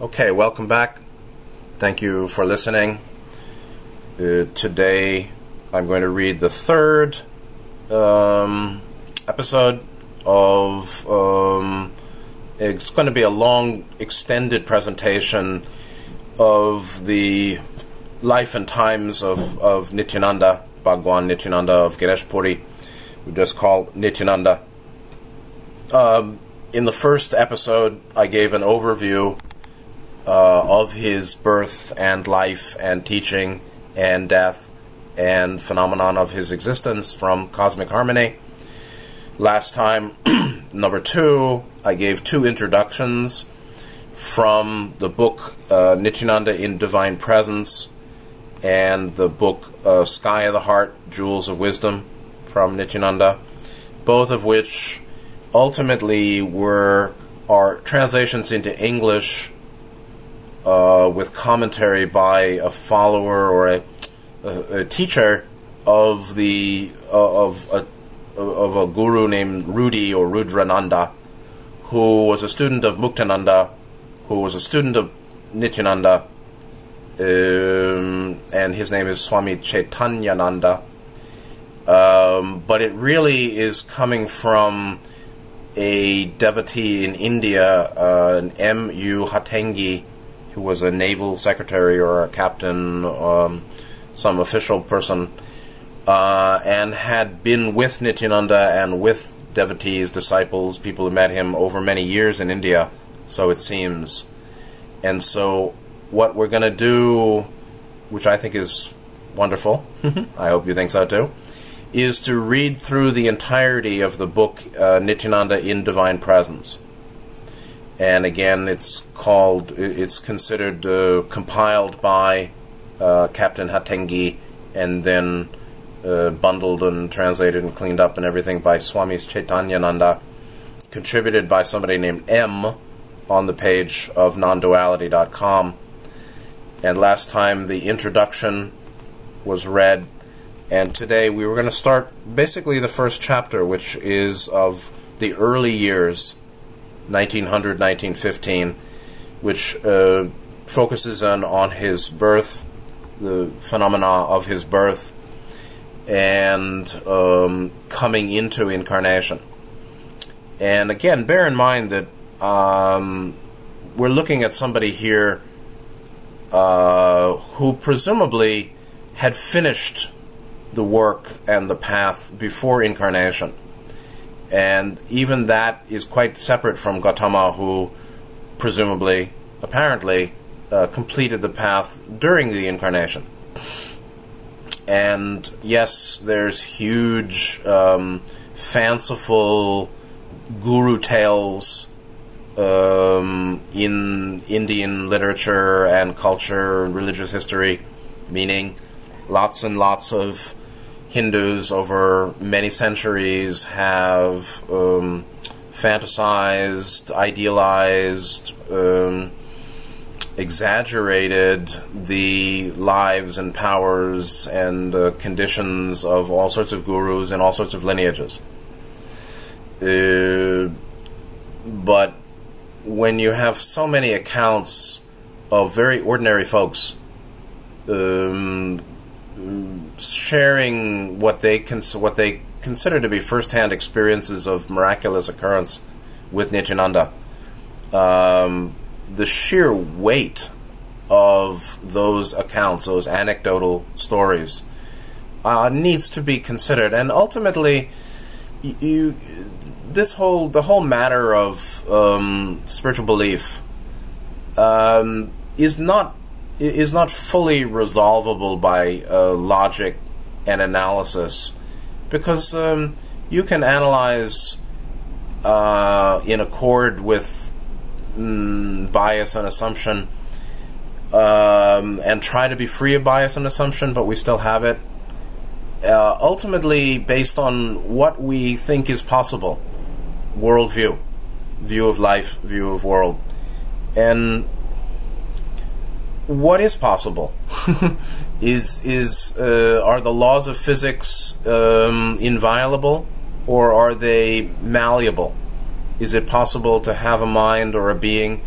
Okay, welcome back. Thank you for listening. Uh, today I'm going to read the third um, episode of. Um, it's going to be a long, extended presentation of the life and times of, of Nityananda, Bhagwan Nityananda of Ganesh Puri, we just call Nityananda. Um, in the first episode, I gave an overview uh, of his birth and life and teaching and death and phenomenon of his existence from Cosmic Harmony. Last time, number two, I gave two introductions from the book uh, Nityananda in Divine Presence and the book uh, Sky of the Heart, Jewels of Wisdom from Nityananda, both of which ultimately were are translations into English uh, with commentary by a follower or a, a, a teacher of the uh, of a of a guru named Rudi or Rudrananda, who was a student of Muktananda, who was a student of Nityananda, um, and his name is Swami Chetanananda. Um, but it really is coming from a devotee in India, uh, an M.U. Hatengdi, who was a naval secretary or a captain, um, some official person, uh, and had been with Nityananda and with devotees, disciples, people who met him over many years in India, so it seems. And so, what we're going to do, which I think is wonderful, I hope you think so too, is to read through the entirety of the book uh, Nityananda in Divine Presence. And again, it's called, it's considered uh, compiled by uh, Captain Hatengdi and then uh, bundled and translated and cleaned up and everything by Swami Chetanananda, contributed by somebody named M on the page of nonduality.com. And last time the introduction was read, and today we were going to start basically the first chapter, which is of the early years, 1900, 1915, which uh, focuses on, on his birth, the phenomena of his birth, and um, coming into incarnation. And again, bear in mind that um, we're looking at somebody here uh, who presumably had finished the work and the path before incarnation. And even that is quite separate from Gautama, who presumably, apparently, uh, completed the path during the incarnation. And yes, there's huge, um, fanciful guru tales um, in Indian literature and culture and religious history, meaning lots and lots of Hindus over many centuries have um, fantasized, idealized, um, exaggerated the lives and powers and uh, conditions of all sorts of gurus and all sorts of lineages. Uh, but when you have so many accounts of very ordinary folks um, sharing what they cons- what they consider to be first-hand experiences of miraculous occurrence with Nityananda, um, the sheer weight of those accounts, those anecdotal stories, uh, needs to be considered, and ultimately, you, you this whole the whole matter of um, spiritual belief um, is not is not fully resolvable by uh, logic and analysis because um, you can analyze uh, in accord with mm, bias and assumption um, and try to be free of bias and assumption, but we still have it. Uh, ultimately, based on what we think is possible worldview, view of life, view of world. And what is possible? is is uh, are the laws of physics um, inviolable, or are they malleable? Is it possible to have a mind or a being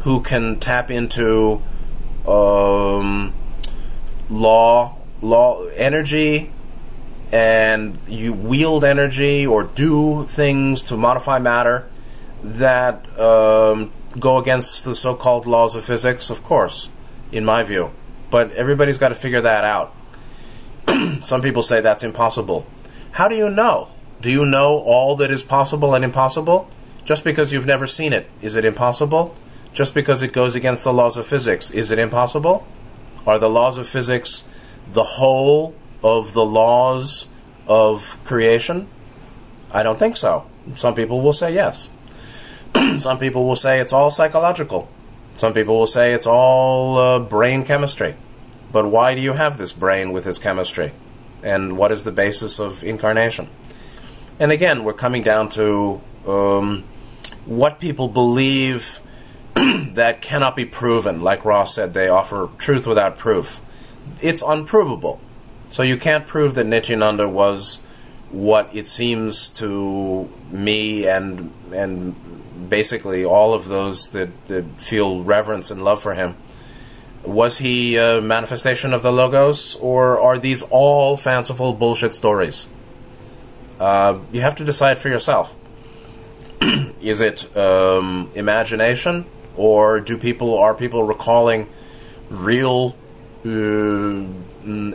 who can tap into um, law, law, energy, and you wield energy or do things to modify matter that um, go against the so-called laws of physics. Of course, in my view, but everybody's got to figure that out. Some people say that's impossible. How do you know? Do you know all that is possible and impossible? Just because you've never seen it, is it impossible? Just because it goes against the laws of physics, is it impossible? Are the laws of physics the whole of the laws of creation? I don't think so. Some people will say yes. Some people will say it's all psychological. Some people will say it's all uh, brain chemistry. But why do you have this brain with its chemistry? And what is the basis of incarnation? And again, we're coming down to um, what people believe that cannot be proven. Like Ross said, they offer truth without proof. It's unprovable. So you can't prove that Nityananda was what it seems to me and and basically all of those that, that feel reverence and love for him. Was he a manifestation of the logos, or are these all fanciful bullshit stories? Uh, you have to decide for yourself. Is it um, imagination, or do people are people recalling real uh,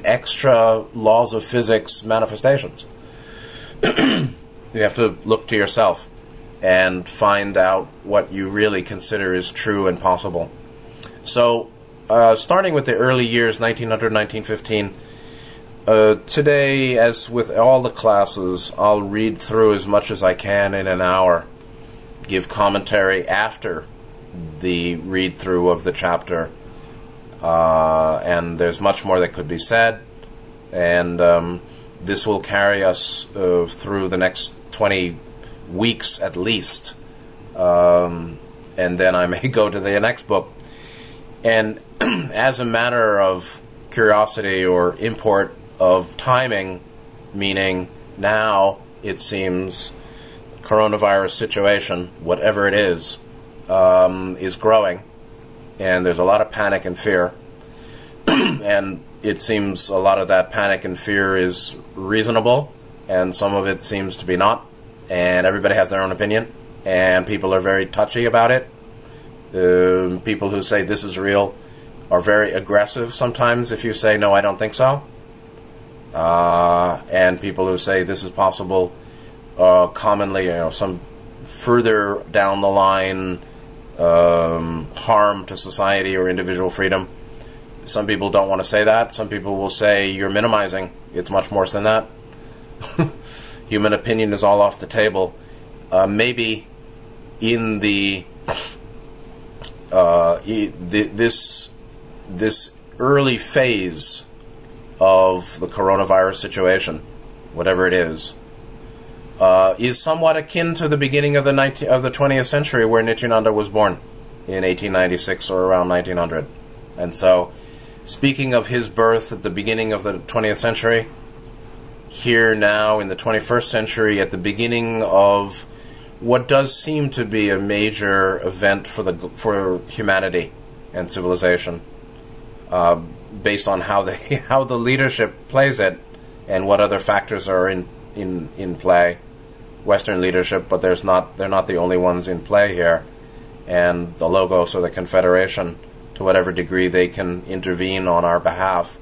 extra laws of physics manifestations? you have to look to yourself and find out what you really consider is true and possible. So, uh, starting with the early years, 1900, 1915, uh, today, as with all the classes, I'll read through as much as I can in an hour, give commentary after the read through of the chapter, uh, and there's much more that could be said, and um, this will carry us uh, through the next 20 weeks at least. Um, and then I may go to the next book. And as a matter of curiosity or import of timing, meaning now it seems coronavirus situation, whatever it is, um, is growing, and there's a lot of panic and fear. and it seems a lot of that panic and fear is reasonable, and some of it seems to be not and everybody has their own opinion, and people are very touchy about it. Uh, people who say this is real are very aggressive sometimes if you say, no, I don't think so. Uh, and people who say this is possible uh, commonly, you know, some further down the line um, harm to society or individual freedom. Some people don't want to say that. Some people will say you're minimizing. It's much worse than that. human opinion is all off the table. Uh, maybe in the, uh, the this this early phase of the coronavirus situation, whatever it is, uh, is somewhat akin to the beginning of the 19, of the 20th century, where Nityananda was born in 1896 or around 1900. And so, speaking of his birth at the beginning of the 20th century, here now in the 21st century at the beginning of what does seem to be a major event for the for humanity and civilization, uh, based on how the how the leadership plays it and what other factors are in in in play. Western leadership, but there's not they're not the only ones in play here, and the logos or the Confederation, to whatever degree they can intervene on our behalf,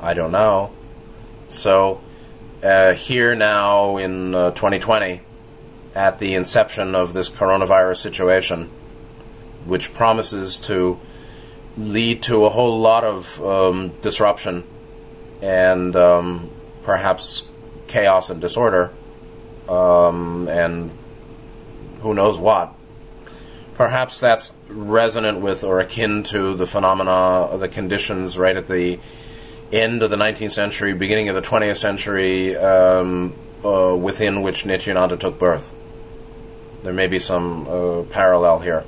I don't know. So uh, here now in uh, 2020 at the inception of this coronavirus situation, which promises to lead to a whole lot of um, disruption and um, perhaps chaos and disorder, um, and who knows what. Perhaps that's resonant with or akin to the phenomena, the conditions right at the end of the 19th century, beginning of the 20th century, um, uh, within which Nityananda took birth. There may be some uh, parallel here.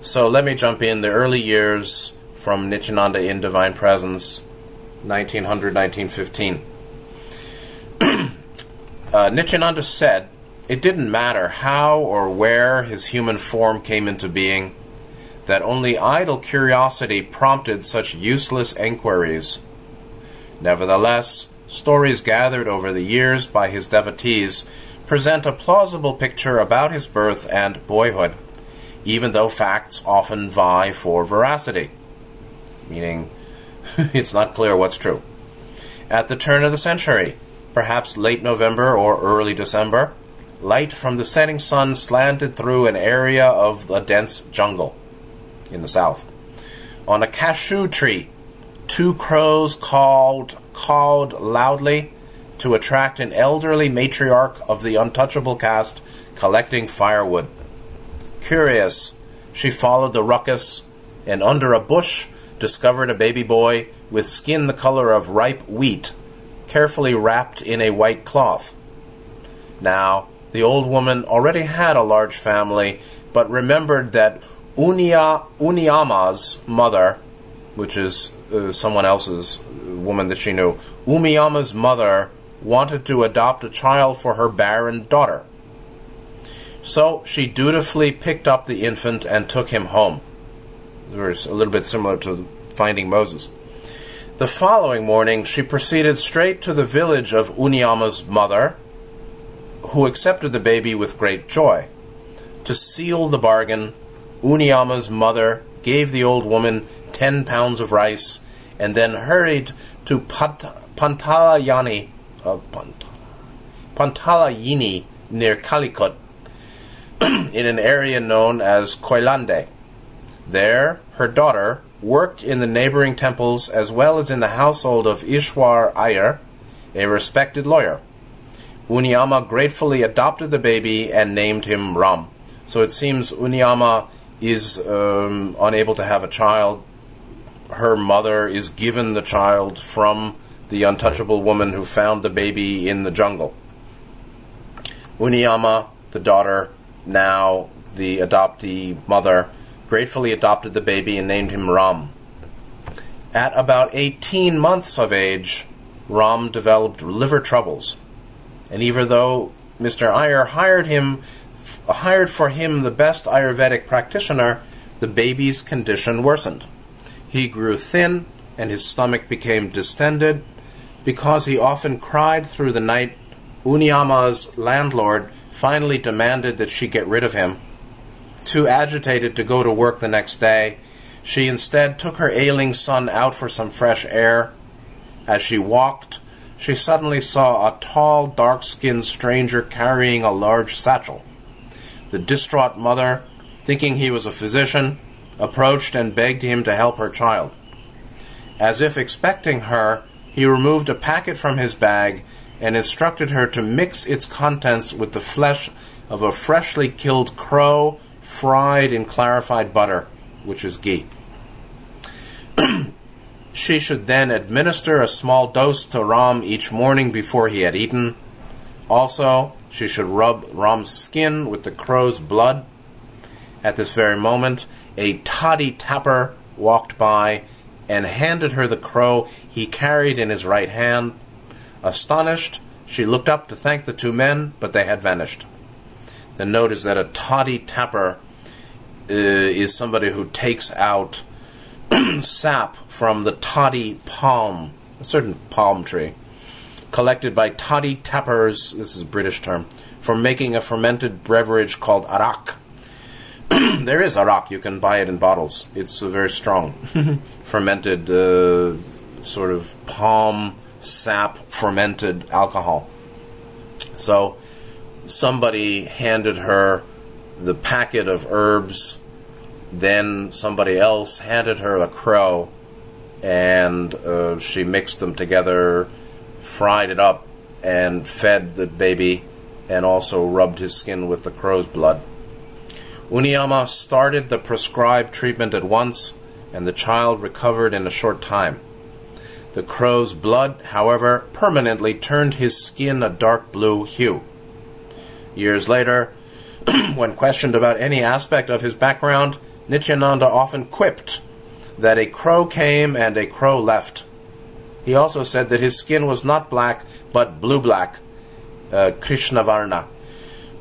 So let me jump in. The early years from Nityananda in Divine Presence, 1900 1915. uh, Nityananda said, It didn't matter how or where his human form came into being, that only idle curiosity prompted such useless enquiries. Nevertheless, stories gathered over the years by his devotees present a plausible picture about his birth and boyhood, even though facts often vie for veracity, meaning it's not clear what's true. At the turn of the century, perhaps late November or early December, light from the setting sun slanted through an area of a dense jungle in the south. On a cashew tree, two crows called called loudly to attract an elderly matriarch of the untouchable caste collecting firewood. Curious, she followed the ruckus and under a bush discovered a baby boy with skin the color of ripe wheat, carefully wrapped in a white cloth. Now, the old woman already had a large family, but remembered that Unia, mother, which is uh, someone else's woman that she knew, Uniyama's mother wanted to adopt a child for her barren daughter. So she dutifully picked up the infant and took him home. It was a little bit similar to finding Moses. The following morning, she proceeded straight to the village of Uniyama's mother, who accepted the baby with great joy. To seal the bargain, Uniyama's mother gave the old woman ten pounds of rice and then hurried to Pant- Pantalayani, uh, Pant- Pantalayini near Calicut in an area known as Koilande. There, her daughter worked in the neighboring temples as well as in the household of Ishwar Iyer, a respected lawyer. Uniyama gratefully adopted the baby and named him Ram. So it seems Uniyama is um, unable to have a child. Her mother is given the child from the untouchable woman who found the baby in the jungle. Uniyama, the daughter, now the adoptee mother, gratefully adopted the baby and named him Ram. At about 18 months of age, Ram developed liver troubles. And even though Mr. Iyer hired him hired for him the best Ayurvedic practitioner, the baby's condition worsened. He grew thin and his stomach became distended. Because he often cried through the night, Uniyama's landlord finally demanded that she get rid of him. Too agitated to go to work the next day, she instead took her ailing son out for some fresh air. As she walked, she suddenly saw a tall, dark skinned stranger carrying a large satchel. The distraught mother, thinking he was a physician, approached and begged him to help her child. As if expecting her, he removed a packet from his bag and instructed her to mix its contents with the flesh of a freshly killed crow fried in clarified butter, which is ghee. she should then administer a small dose to Ram each morning before he had eaten. Also, she should rub Ram's skin with the crow's blood. At this very moment, a toddy tapper walked by and handed her the crow he carried in his right hand. Astonished, she looked up to thank the two men, but they had vanished. The note is that a toddy tapper uh, is somebody who takes out sap from the toddy palm, a certain palm tree, collected by toddy tappers, this is a British term, for making a fermented beverage called arak. there is arak, you can buy it in bottles. It's very strong. fermented, uh, sort of palm sap fermented alcohol. So somebody handed her the packet of herbs. Then somebody else handed her a crow, and uh, she mixed them together, fried it up, and fed the baby, and also rubbed his skin with the crow's blood. Uniyama started the prescribed treatment at once, and the child recovered in a short time. The crow's blood, however, permanently turned his skin a dark blue hue. Years later, when questioned about any aspect of his background, Nityananda often quipped that a crow came and a crow left. He also said that his skin was not black, but blue black, uh, Krishna Varna.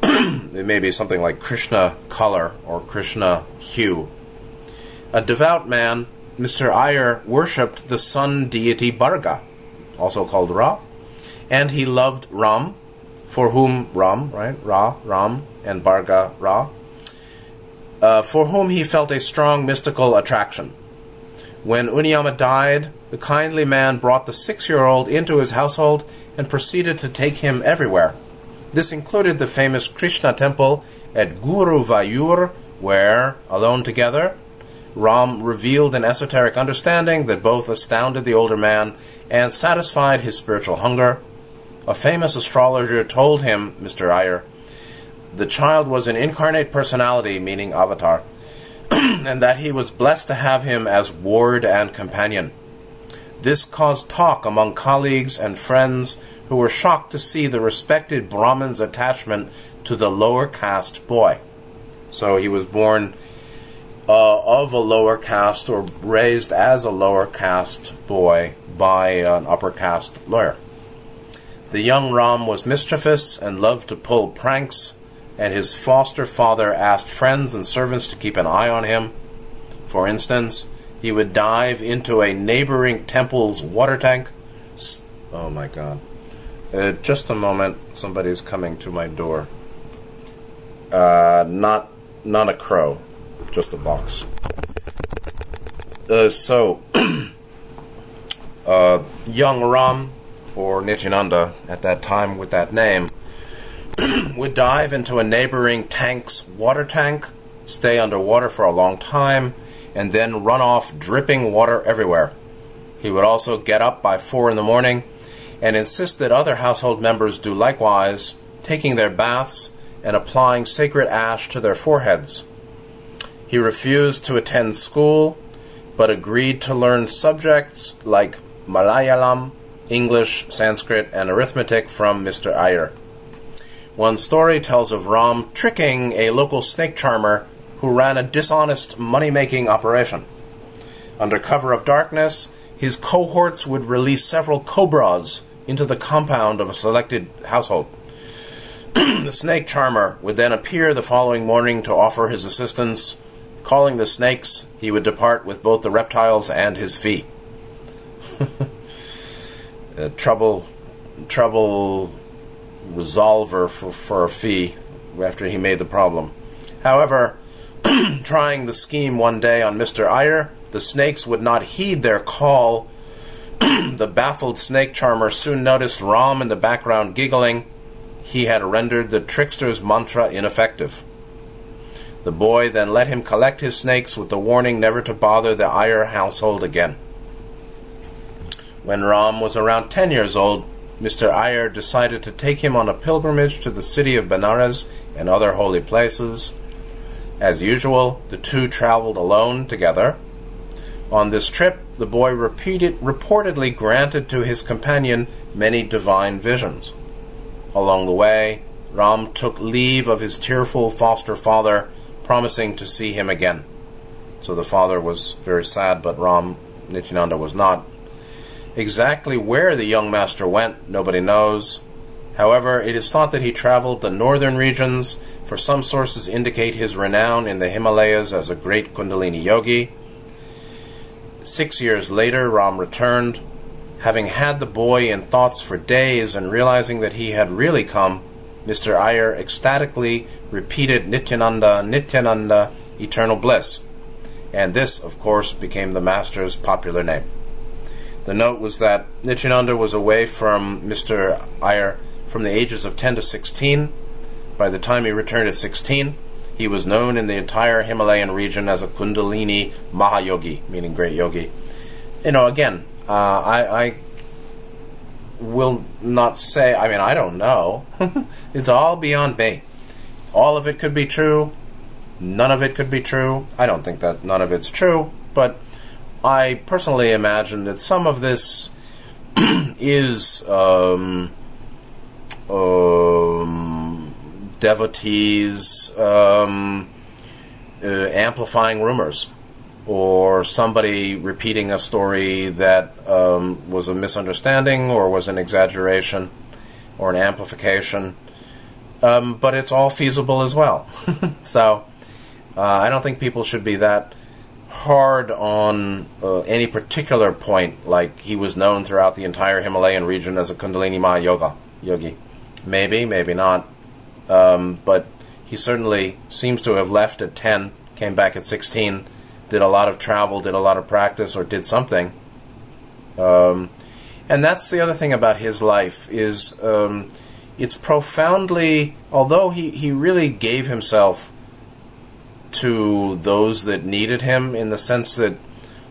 it may be something like Krishna color or Krishna hue. A devout man, Mr. Iyer worshipped the sun deity Bharga, also called Ra, and he loved Ram, for whom Ram, right? Ra, Ram, and Bharga, Ra, uh, for whom he felt a strong mystical attraction. When Uniyama died, the kindly man brought the six year old into his household and proceeded to take him everywhere. This included the famous Krishna temple at Guruvayur, where, alone together, Ram revealed an esoteric understanding that both astounded the older man and satisfied his spiritual hunger. A famous astrologer told him, Mr. Iyer, the child was an incarnate personality, meaning avatar, and that he was blessed to have him as ward and companion. This caused talk among colleagues and friends who were shocked to see the respected Brahmin's attachment to the lower caste boy. So he was born uh, of a lower caste or raised as a lower caste boy by an upper caste lawyer. The young Ram was mischievous and loved to pull pranks and his foster father asked friends and servants to keep an eye on him. For instance, he would dive into a neighboring temple's water tank. Oh my god. Uh, just a moment, somebody's coming to my door. Uh, not, not a crow, just a box. Uh, so, uh, young Ram, or Nityananda at that time with that name, would dive into a neighboring tank's water tank, stay underwater for a long time, and then run off dripping water everywhere. He would also get up by four in the morning and insist that other household members do likewise, taking their baths and applying sacred ash to their foreheads. He refused to attend school, but agreed to learn subjects like Malayalam, English, Sanskrit, and arithmetic from Mr. Iyer. One story tells of Ram tricking a local snake charmer who ran a dishonest money making operation. Under cover of darkness, his cohorts would release several cobras into the compound of a selected household. the snake charmer would then appear the following morning to offer his assistance. Calling the snakes, he would depart with both the reptiles and his fee. uh, trouble, trouble resolver for, for a fee after he made the problem. However, trying the scheme one day on Mr. Iyer, the snakes would not heed their call. the baffled snake charmer soon noticed Ram in the background giggling. He had rendered the trickster's mantra ineffective. The boy then let him collect his snakes with the warning never to bother the Iyer household again. When Ram was around 10 years old, Mr. Iyer decided to take him on a pilgrimage to the city of Benares and other holy places. As usual, the two traveled alone together. On this trip, the boy repeated, reportedly granted to his companion many divine visions. Along the way, Ram took leave of his tearful foster father, promising to see him again. So the father was very sad, but Ram Nityananda was not. Exactly where the young master went, nobody knows. However, it is thought that he traveled the northern regions, for some sources indicate his renown in the Himalayas as a great Kundalini yogi. Six years later, Ram returned. Having had the boy in thoughts for days and realizing that he had really come, Mr. Iyer ecstatically repeated Nityananda, Nityananda, eternal bliss. And this, of course, became the master's popular name. The note was that Nityananda was away from Mr. Iyer from the ages of 10 to 16. By the time he returned at 16, he was known in the entire Himalayan region as a Kundalini Mahayogi, meaning great yogi. You know, again, uh, I, I will not say, I mean, I don't know. it's all beyond me. All of it could be true. None of it could be true. I don't think that none of it's true, but I personally imagine that some of this is um, um, devotees um, uh, amplifying rumors or somebody repeating a story that um, was a misunderstanding or was an exaggeration or an amplification. Um, but it's all feasible as well. so uh, I don't think people should be that hard on uh, any particular point, like he was known throughout the entire Himalayan region as a Kundalini Yoga yogi. Maybe, maybe not. Um, but he certainly seems to have left at 10, came back at 16, did a lot of travel, did a lot of practice, or did something. Um, and that's the other thing about his life is um, it's profoundly, although he, he really gave himself to those that needed him in the sense that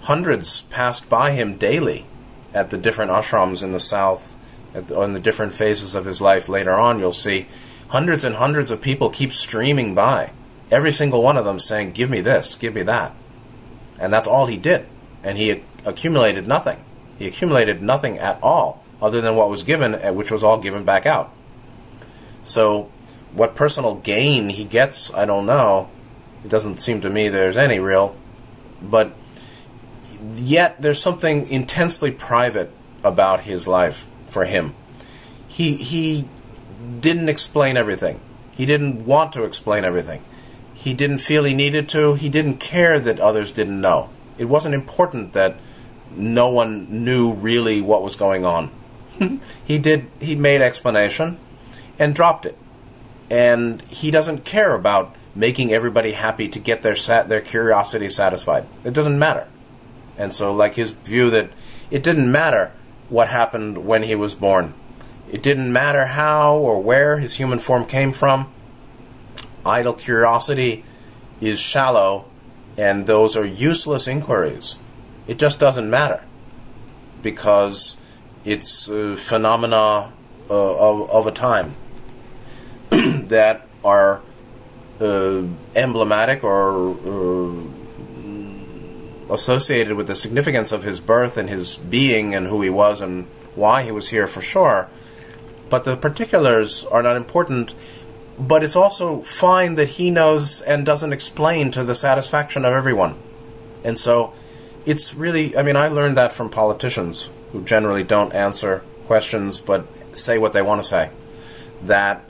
hundreds passed by him daily at the different ashrams in the south, the, on the different phases of his life. Later on, you'll see hundreds and hundreds of people keep streaming by, every single one of them saying, Give me this, give me that. And that's all he did. And he accumulated nothing. He accumulated nothing at all other than what was given, uh, which was all given back out. So, what personal gain he gets, I don't know. It doesn't seem to me there's any real. But yet, there's something intensely private about his life for him. He, he didn't explain everything. He didn't want to explain everything. He didn't feel he needed to. He didn't care that others didn't know. It wasn't important that no one knew really what was going on. he did. He made explanation and dropped it. And he doesn't care about making everybody happy to get their sat- their curiosity satisfied. It doesn't matter. And so, like his view that it didn't matter what happened when he was born. It didn't matter how or where his human form came from. Idle curiosity is shallow, and those are useless inquiries. It just doesn't matter because it's phenomena uh, of, of a time that are uh, emblematic or uh, associated with the significance of his birth and his being and who he was and why he was here for sure. But the particulars are not important. But it's also fine that he knows and doesn't explain to the satisfaction of everyone. And so it's really, I mean, I learned that from politicians who generally don't answer questions but say what they want to say. That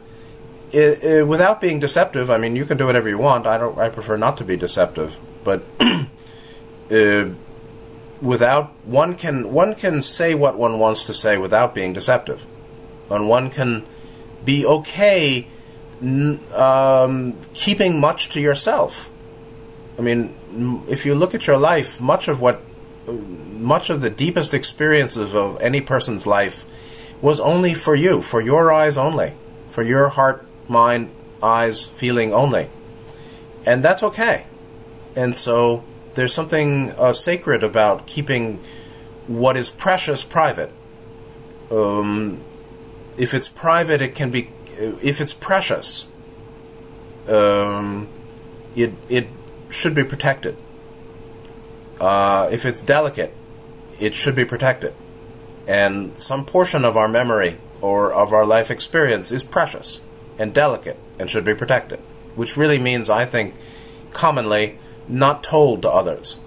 it, it, without being deceptive, I mean, you can do whatever you want. I don't. I prefer not to be deceptive, but uh, without one can one can say what one wants to say without being deceptive, and one can be okay um, keeping much to yourself. I mean, if you look at your life, much of what, much of the deepest experiences of any person's life was only for you, for your eyes only, for your heart, mind, eyes, feeling only. And that's okay. And so there's something uh, sacred about keeping what is precious private. Um, if it's private, it can be. If it's precious, um, it it should be protected. Uh, if it's delicate, it should be protected. And some portion of our memory or of our life experience is precious and delicate and should be protected. Which really means, I think, commonly not told to others.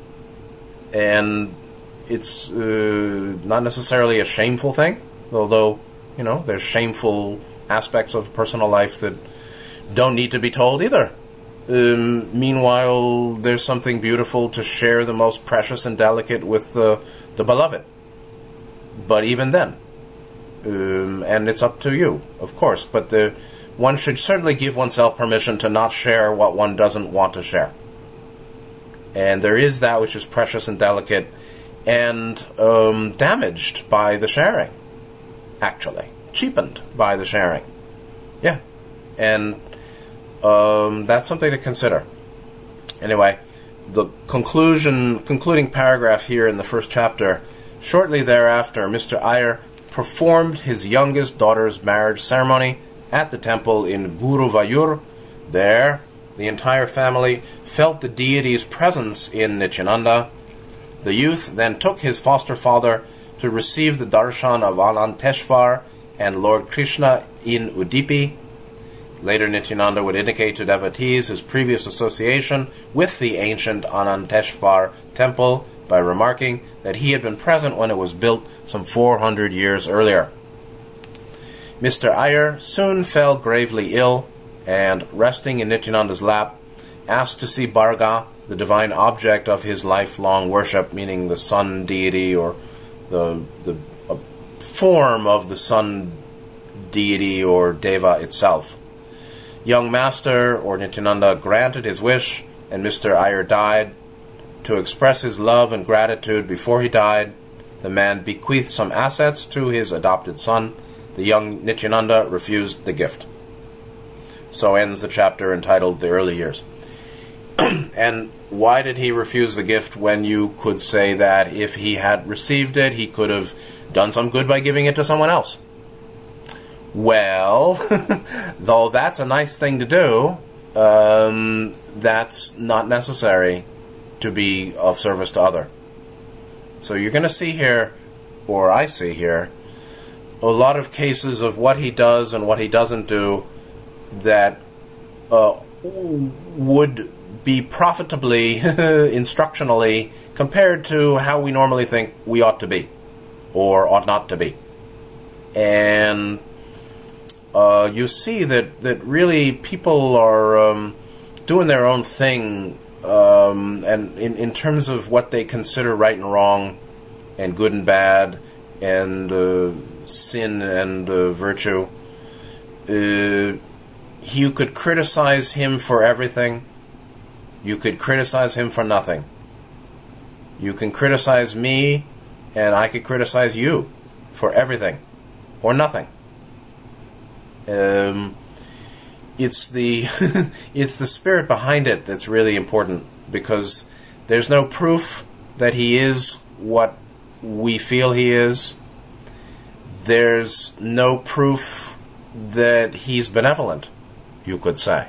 And it's uh, not necessarily a shameful thing, although, you know, there's shameful aspects of personal life that don't need to be told either. Um, meanwhile, there's something beautiful to share the most precious and delicate with the, the beloved. But even then, um, and it's up to you, of course, but the, one should certainly give oneself permission to not share what one doesn't want to share. And there is that which is precious and delicate and um, damaged by the sharing, actually, cheapened by the sharing. Yeah. And um, that's something to consider. Anyway, the conclusion, concluding paragraph here in the first chapter. Shortly thereafter, Mr. Iyer performed his youngest daughter's marriage ceremony at the temple in Guruvayur. There, the entire family felt the deity's presence in Nityananda. The youth then took his foster father to receive the darshan of Ananteshvar and Lord Krishna in Udupi Later, Nityananda would indicate to devotees his previous association with the ancient Ananteshvar temple by remarking that he had been present when it was built some 400 years earlier. Mr. Iyer soon fell gravely ill and, resting in Nityananda's lap, asked to see Bharga the divine object of his lifelong worship, meaning the sun deity or the the form of the sun deity or deva itself. Young master or Nityananda granted his wish, and Mr. Iyer died. To express his love and gratitude before he died, the man bequeathed some assets to his adopted son. The young Nityananda refused the gift. So ends the chapter entitled The Early Years. and why did he refuse the gift when you could say that if he had received it, he could have done some good by giving it to someone else? Well, though that's a nice thing to do, um, that's not necessary to be of service to other. So you're going to see here, or I see here, a lot of cases of what he does and what he doesn't do that uh, would be profitably, instructionally, compared to how we normally think we ought to be or ought not to be. And uh, you see that, that really people are um, doing their own thing um, and in, in terms of what they consider right and wrong and good and bad and uh, sin and uh, virtue. Uh, you could criticize him for everything. You could criticize him for nothing. You can criticize me, and I could criticize you for everything or nothing. Um, it's the it's the spirit behind it that's really important because there's no proof that he is what we feel he is. There's no proof that he's benevolent you could say.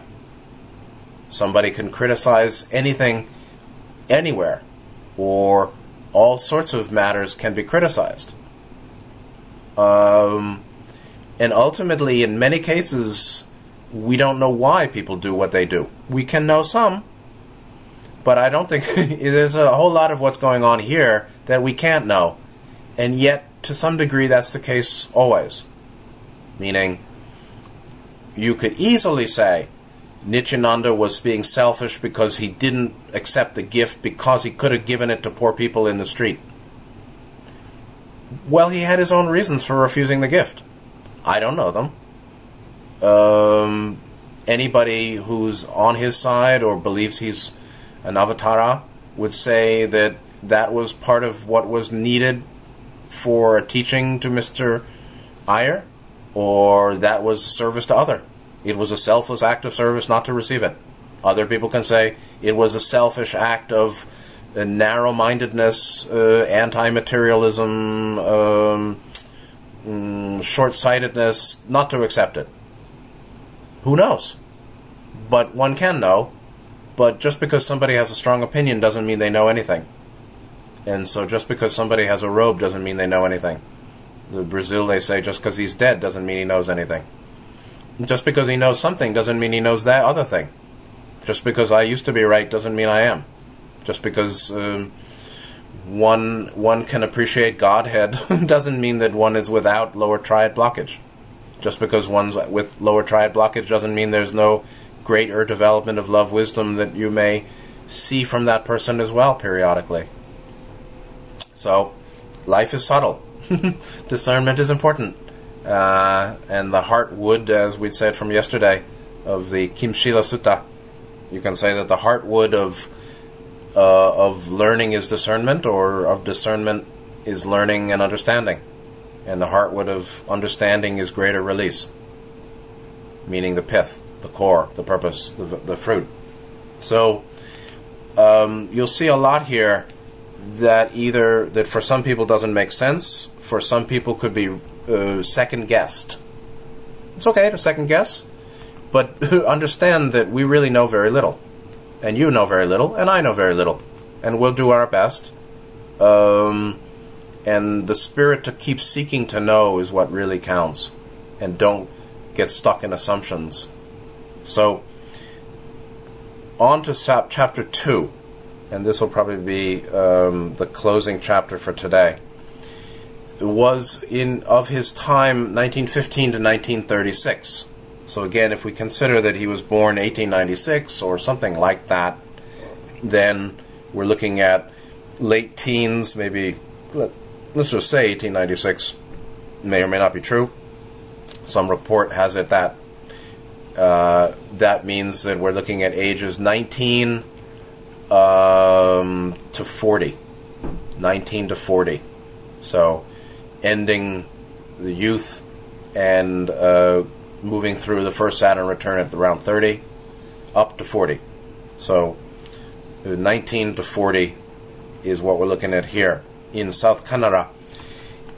Somebody can criticize anything anywhere, or all sorts of matters can be criticized. Um, and ultimately, in many cases, we don't know why people do what they do. We can know some, but I don't think there's a whole lot of what's going on here that we can't know. And yet, to some degree, that's the case always. Meaning, you could easily say Nityananda was being selfish because he didn't accept the gift because he could have given it to poor people in the street. Well, he had his own reasons for refusing the gift. I don't know them. Um, anybody who's on his side or believes he's an avatara would say that that was part of what was needed for a teaching to Mr. Iyer or that was service to other. It was a selfless act of service not to receive it. Other people can say it was a selfish act of uh, narrow mindedness, uh, anti materialism, um, mm, short sightedness, not to accept it. Who knows? But one can know. But just because somebody has a strong opinion doesn't mean they know anything. And so just because somebody has a robe doesn't mean they know anything. The Brazil, they say, just because he's dead doesn't mean he knows anything. Just because he knows something doesn't mean he knows that other thing. Just because I used to be right doesn't mean I am. Just because um, one one can appreciate Godhead doesn't mean that one is without lower triad blockage. Just because one's with lower triad blockage doesn't mean there's no greater development of love wisdom that you may see from that person as well periodically. So, life is subtle. discernment is important. Uh, and the heart wood, as we said from yesterday, of the Kimshila Sutta. You can say that the heart wood of uh, of learning is discernment, or of discernment is learning and understanding, and the heart wood of understanding is greater release, meaning the pith, the core, the purpose, the, the fruit. So um, you'll see a lot here that either that for some people doesn't make sense, for some people could be uh, second guessed. It's okay to second guess, but understand that we really know very little, and you know very little, and I know very little, and we'll do our best. Um, and the spirit to keep seeking to know is what really counts, and don't get stuck in assumptions. So, on to chapter two and this will probably be um, the closing chapter for today, was in of his time 1915 to 1936. So again, if we consider that he was born 1896 or something like that, then we're looking at late teens, maybe, let, us just say 1896, may or may not be true. Some report has it that uh, that means that we're looking at ages 19 um, to 40. 19 to 40. So, ending the youth and uh, moving through the first Saturn return at around 30 up to 40. So, 19 to 40 is what we're looking at here in South Kannada.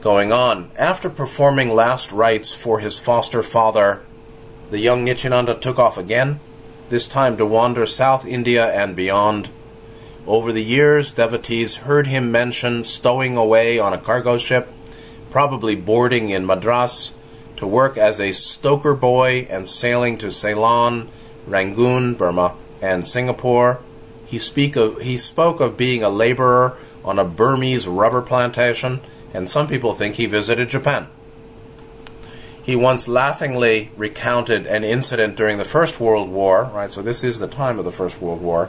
Going on, after performing last rites for his foster father, the young Nityananda took off again, this time to wander South India and beyond. Over the years, devotees heard him mention stowing away on a cargo ship, probably boarding in Madras, to work as a stoker boy and sailing to Ceylon, Rangoon, Burma, and Singapore. He, speak of, he spoke of being a laborer on a Burmese rubber plantation, and some people think he visited Japan. He once laughingly recounted an incident during the First World War, right? So this is the time of the First World War,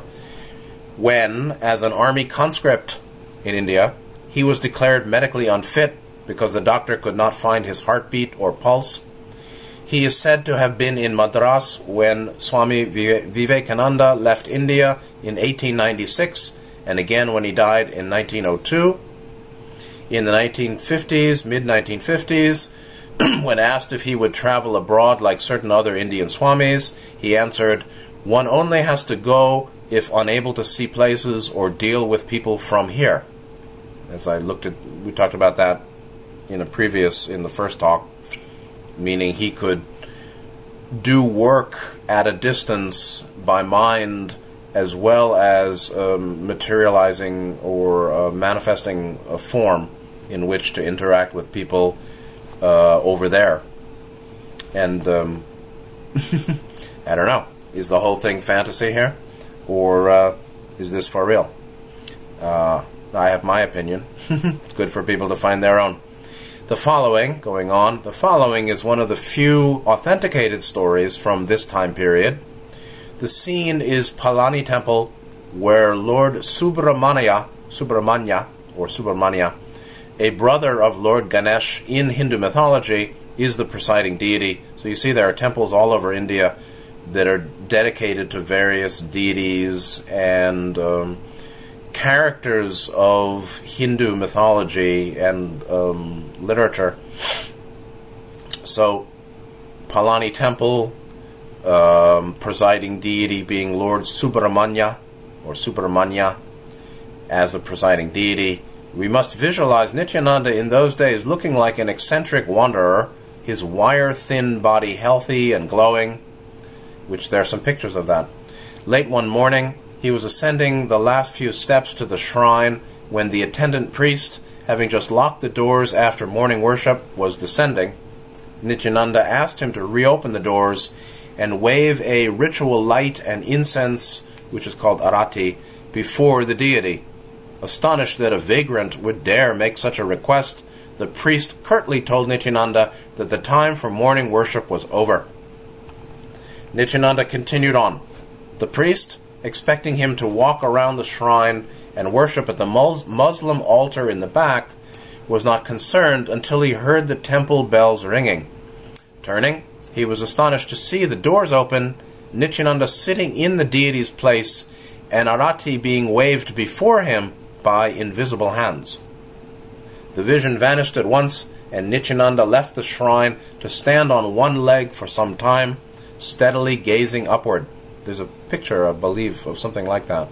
when, as an army conscript in India, he was declared medically unfit because the doctor could not find his heartbeat or pulse. He is said to have been in Madras when Swami Vivekananda left India in 1896 and again when he died in 1902. In the 1950s, mid 1950s, when asked if he would travel abroad like certain other Indian Swamis, he answered, One only has to go if unable to see places or deal with people from here. As I looked at, we talked about that in a previous, in the first talk meaning he could do work at a distance by mind as well as um, materializing or uh, manifesting a form in which to interact with people uh, over there. And um, I don't know, is the whole thing fantasy here? Or uh, is this for real? Uh, I have my opinion. it's good for people to find their own. The following, going on, the following is one of the few authenticated stories from this time period. The scene is Palani Temple, where Lord Subramanya, Subramanya, or Subramanya, a brother of Lord Ganesh in Hindu mythology, is the presiding deity. So you see there are temples all over India that are dedicated to various deities and um, characters of Hindu mythology and um, literature. So, Palani Temple, um, presiding deity being Lord Subramanya or Subramanya as the presiding deity. We must visualize Nityananda in those days looking like an eccentric wanderer, his wire thin body healthy and glowing, which there are some pictures of that. Late one morning, he was ascending the last few steps to the shrine when the attendant priest, having just locked the doors after morning worship, was descending. Nityananda asked him to reopen the doors and wave a ritual light and incense, which is called arati, before the deity. Astonished that a vagrant would dare make such a request, the priest curtly told Nityananda that the time for morning worship was over. Nityananda continued on. The priest, expecting him to walk around the shrine and worship at the Muslim altar in the back, was not concerned until he heard the temple bells ringing. Turning, he was astonished to see the doors open, Nityananda sitting in the deity's place, and Arati being waved before him by invisible hands. The vision vanished at once, and Nityananda left the shrine to stand on one leg for some time, steadily gazing upward. There's a picture, I believe, of something like that.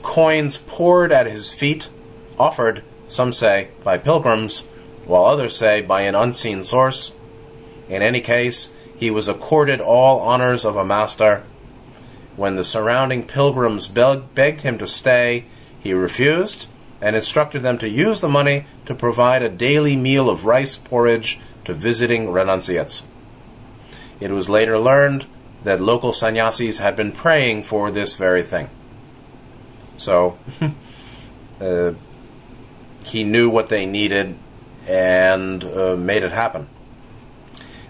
Coins poured at his feet, offered, some say, by pilgrims, while others say by an unseen source. In any case, he was accorded all honors of a master. When the surrounding pilgrims begged him to stay, he refused and instructed them to use the money to provide a daily meal of rice porridge to visiting renunciates. It was later learned that local sannyasis had been praying for this very thing. So, uh, he knew what they needed and uh, made it happen.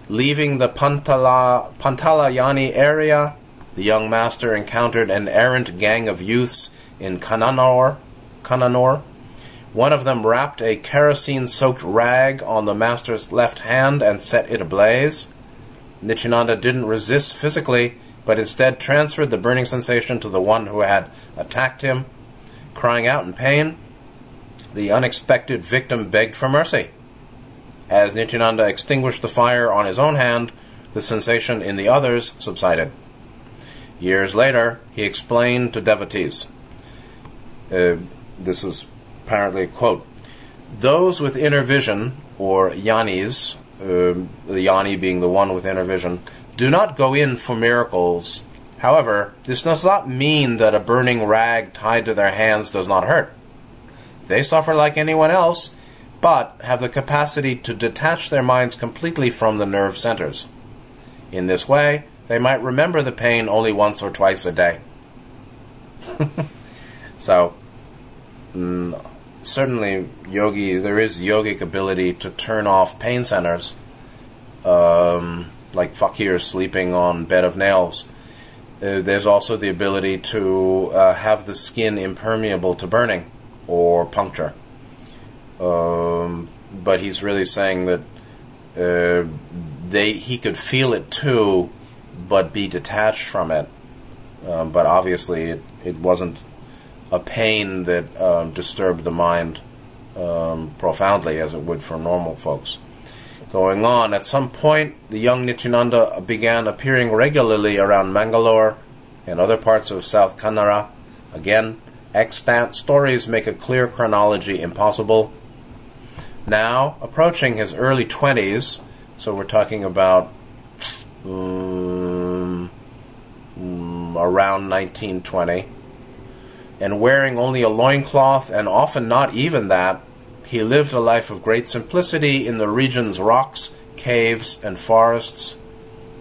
Leaving the Pantala, Pantalayani area, the young master encountered an errant gang of youths in Kananor. Kananor. One of them wrapped a kerosene soaked rag on the master's left hand and set it ablaze. Nityananda didn't resist physically, but instead transferred the burning sensation to the one who had attacked him. Crying out in pain, the unexpected victim begged for mercy. As Nityananda extinguished the fire on his own hand, the sensation in the others subsided. Years later, he explained to devotees. Uh, this is apparently a quote. Those with inner vision, or jnanis, uh, the jnani being the one with inner vision, do not go in for miracles. However, this does not mean that a burning rag tied to their hands does not hurt. They suffer like anyone else, but have the capacity to detach their minds completely from the nerve centers. In this way, they might remember the pain only once or twice a day. so, mm, certainly, yogi, there is yogic ability to turn off pain centers, um, like fakir sleeping on bed of nails. Uh, there's also the ability to uh, have the skin impermeable to burning or puncture. Um, but he's really saying that uh, they he could feel it too, but be detached from it. Um, but obviously, it, it wasn't a pain that um, disturbed the mind um, profoundly as it would for normal folks. Going on, at some point, the young Nityananda began appearing regularly around Mangalore and other parts of South Kannada. Again, extant stories make a clear chronology impossible. Now, approaching his early 20s, so we're talking about um, around 1920, and wearing only a loincloth and often not even that, he lived a life of great simplicity in the region's rocks, caves, and forests.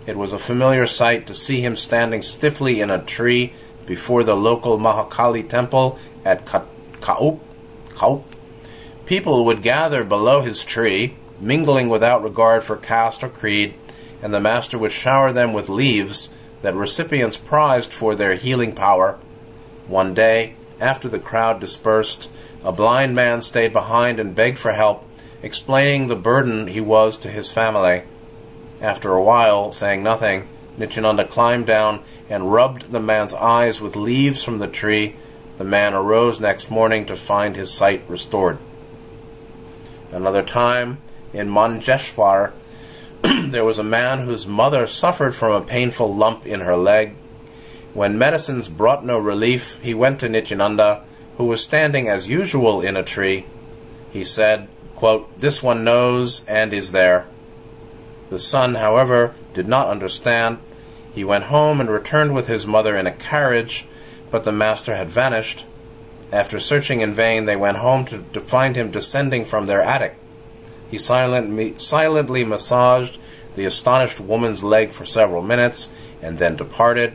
It was a familiar sight to see him standing stiffly in a tree before the local Mahakali temple at Kaup. Kaup. People would gather below his tree, mingling without regard for caste or creed, and the master would shower them with leaves that recipients prized for their healing power. One day, after the crowd dispersed, a blind man stayed behind and begged for help, explaining the burden he was to his family. After a while, saying nothing, Nityananda climbed down and rubbed the man's eyes with leaves from the tree. The man arose next morning to find his sight restored. Another time, in Manjeshwar, there was a man whose mother suffered from a painful lump in her leg. When medicines brought no relief, he went to Nityananda, who was standing as usual in a tree. He said, quote, This one knows and is there. The son, however, did not understand. He went home and returned with his mother in a carriage, but the master had vanished. After searching in vain, they went home to, to find him descending from their attic. He silent, silently massaged the astonished woman's leg for several minutes and then departed.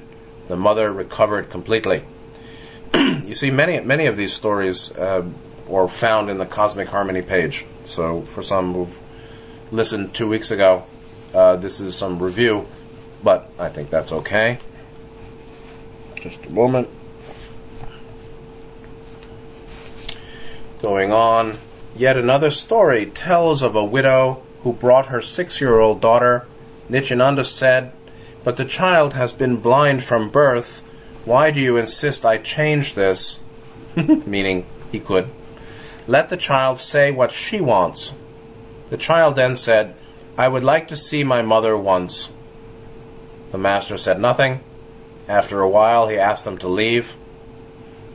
The mother recovered completely. you see, many many of these stories uh, are found in the Cosmic Harmony page. So, for some who've listened two weeks ago, uh, this is some review, but I think that's okay. Just a moment. Going on, yet another story tells of a widow who brought her six year old daughter. Nityananda said, But the child has been blind from birth. Why do you insist I change this? Meaning, he could. Let the child say what she wants. The child then said, I would like to see my mother once. The master said nothing. After a while, he asked them to leave.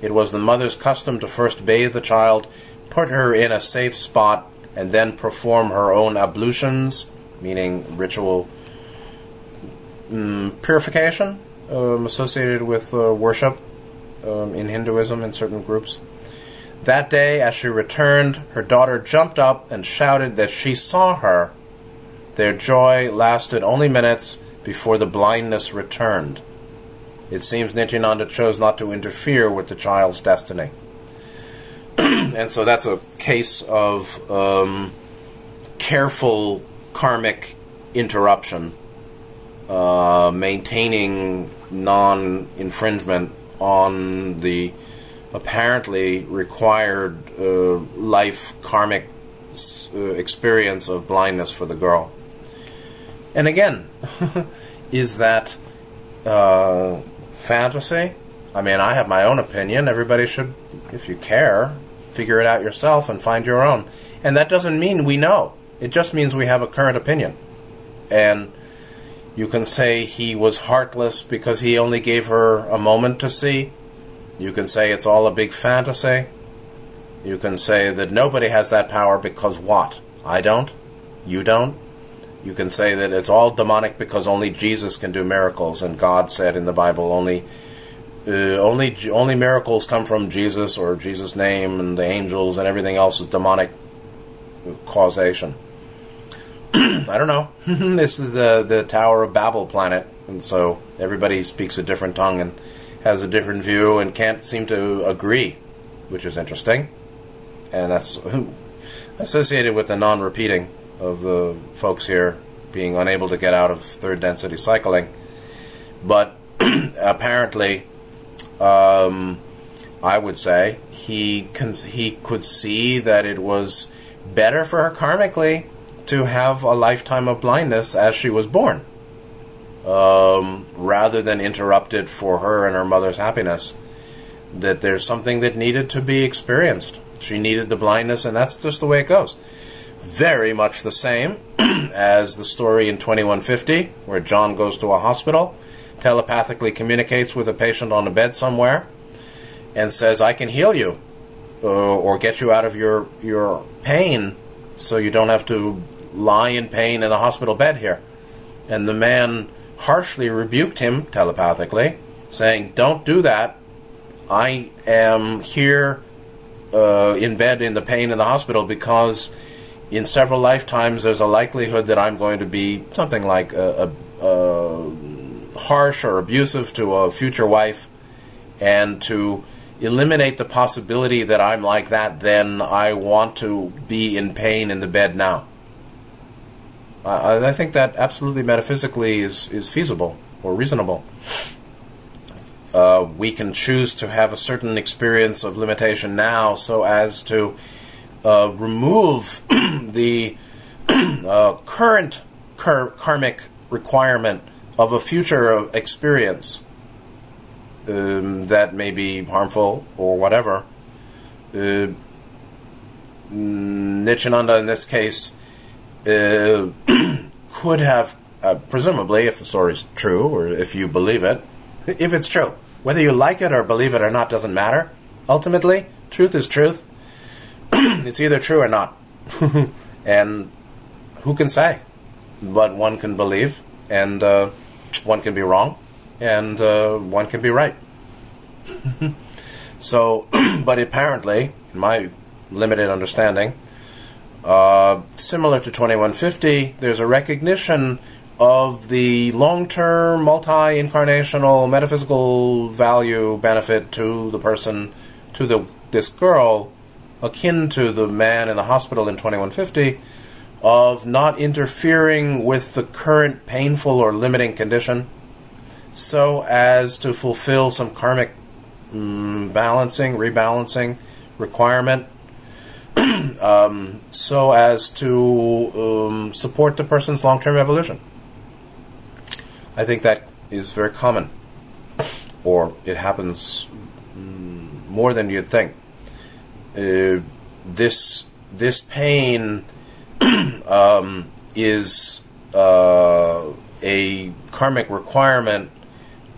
It was the mother's custom to first bathe the child, put her in a safe spot, and then perform her own ablutions, meaning ritual purification um, associated with uh, worship um, in Hinduism in certain groups. That day, as she returned, her daughter jumped up and shouted that she saw her their joy lasted only minutes before the blindness returned. It seems Nityananda chose not to interfere with the child's destiny. and so that's a case of um, careful karmic interruption, uh, maintaining non infringement on the apparently required uh, life karmic uh, experience of blindness for the girl. And again, is that uh, fantasy? I mean, I have my own opinion. Everybody should, if you care, figure it out yourself and find your own. And that doesn't mean we know. It just means we have a current opinion. And you can say he was heartless because he only gave her a moment to see. You can say it's all a big fantasy. You can say that nobody has that power because what? I don't. You don't. You can say that it's all demonic because only Jesus can do miracles, and God said in the Bible only uh, only only miracles come from Jesus or Jesus' name, and the angels and everything else is demonic causation. I don't know. this is the the Tower of Babel planet, and so everybody speaks a different tongue and has a different view and can't seem to agree, which is interesting. And that's associated with the non-repeating of the folks here being unable to get out of third density cycling. But apparently, um, I would say he he could see that it was better for her karmically to have a lifetime of blindness as she was born, um, rather than interrupted for her and her mother's happiness. That there's something that needed to be experienced. She needed the blindness, and that's just the way it goes. Very much the same as the story in 2150, where John goes to a hospital telepathically communicates with a patient on a bed somewhere and says, I can heal you uh, or get you out of your, your pain so you don't have to lie in pain in a hospital bed here. And the man harshly rebuked him telepathically, saying, Don't do that. I am here uh, in bed in the pain in the hospital because in several lifetimes there's a likelihood that I'm going to be something like a, a, a harsh or abusive to a future wife and to eliminate the possibility that I'm like that, then I want to be in pain in the bed now. I think that absolutely metaphysically is, is feasible or reasonable. Uh, we can choose to have a certain experience of limitation now so as to uh, remove the uh, current kar- karmic requirement of a future experience um, that may be harmful or whatever. Uh, Nityananda, in this case, uh, could have, uh, presumably, if the story is true or if you believe it, if it's true, whether you like it or believe it or not doesn't matter. Ultimately, truth is truth. it's either true or not. and who can say? But one can believe, and uh, one can be wrong, and uh, one can be right. so, but apparently, in my limited understanding, uh, similar to 2150, there's a recognition of the long term, multi incarnational, metaphysical value benefit to the person, to the this girl, akin to the man in the hospital in 2150, of not interfering with the current painful or limiting condition so as to fulfill some karmic mm, balancing, rebalancing requirement, um, so as to um, support the person's long term evolution. I think that is very common, or it happens mm, more than you'd think. Uh, this this pain um, is uh, a karmic requirement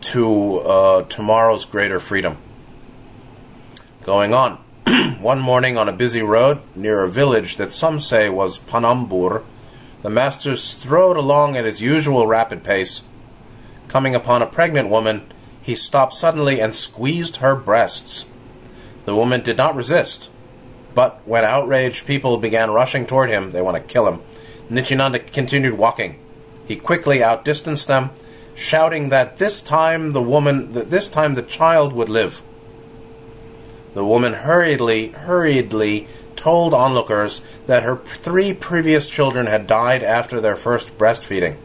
to uh, tomorrow's greater freedom. Going on. One morning on a busy road near a village that some say was Panambur, the master strode along at his usual rapid pace. Coming upon a pregnant woman, he stopped suddenly and squeezed her breasts. The woman did not resist, but when outraged people began rushing toward him, they want to kill him, Nityananda continued walking. He quickly outdistanced them, shouting that this time the woman, that this time the child would live. The woman hurriedly, hurriedly told onlookers that her three previous children had died after their first breastfeeding.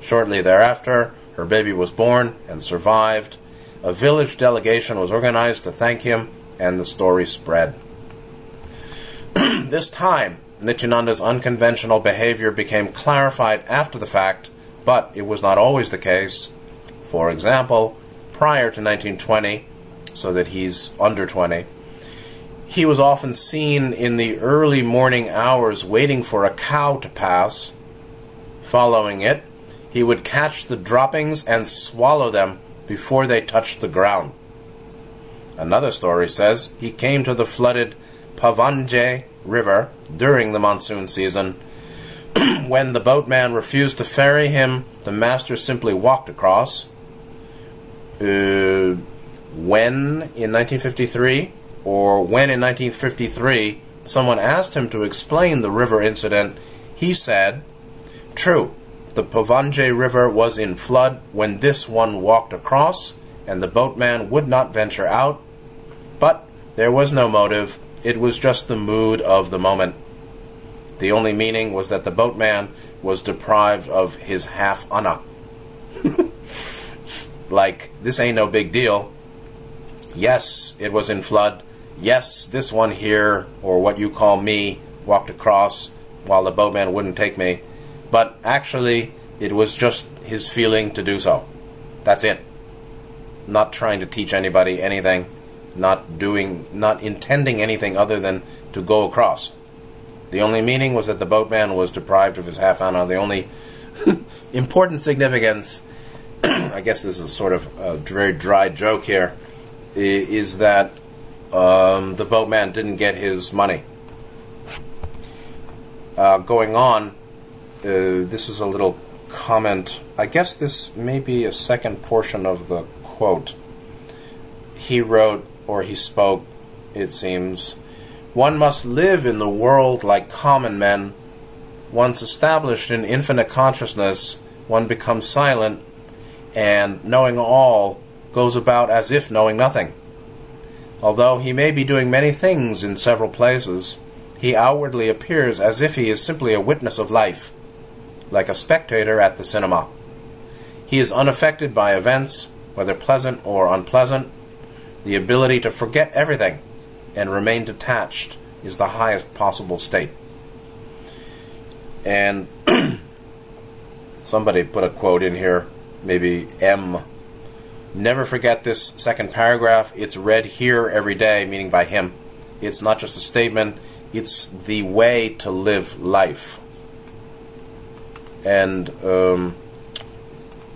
Shortly thereafter, her baby was born and survived. A village delegation was organized to thank him and the story spread. this time, Nityananda's unconventional behavior became clarified after the fact, but it was not always the case. For example, prior to 1920, so that he's under 20, he was often seen in the early morning hours waiting for a cow to pass. Following it, he would catch the droppings and swallow them before they touched the ground. Another story says he came to the flooded Pavanje River during the monsoon season. when the boatman refused to ferry him, the master simply walked across. Uh, when in 1953, or when in 1953 someone asked him to explain the river incident, he said, True, the Pavanje River was in flood when this one walked across, and the boatman would not venture out. But there was no motive, it was just the mood of the moment. The only meaning was that the boatman was deprived of his half anna. like, this ain't no big deal. Yes, it was in flood. Yes, this one here, or what you call me, walked across while the boatman wouldn't take me but actually it was just his feeling to do so. That's it. Not trying to teach anybody anything, not doing, not intending anything other than to go across. The only meaning was that the boatman was deprived of his half anna. The only important significance, I guess this is sort of a very dry joke here, is that um, the boatman didn't get his money. Uh, going on, uh, this is a little comment. I guess this may be a second portion of the quote. He wrote, or he spoke, it seems, one must live in the world like common men. Once established in infinite consciousness, one becomes silent, and knowing all goes about as if knowing nothing. Although he may be doing many things in several places, he outwardly appears as if he is simply a witness of life like a spectator at the cinema. He is unaffected by events, whether pleasant or unpleasant. The ability to forget everything and remain detached is the highest possible state. And somebody put a quote in here, maybe M. Never forget this second paragraph. It's read here every day, meaning by him. It's not just a statement, it's the way to live life and um,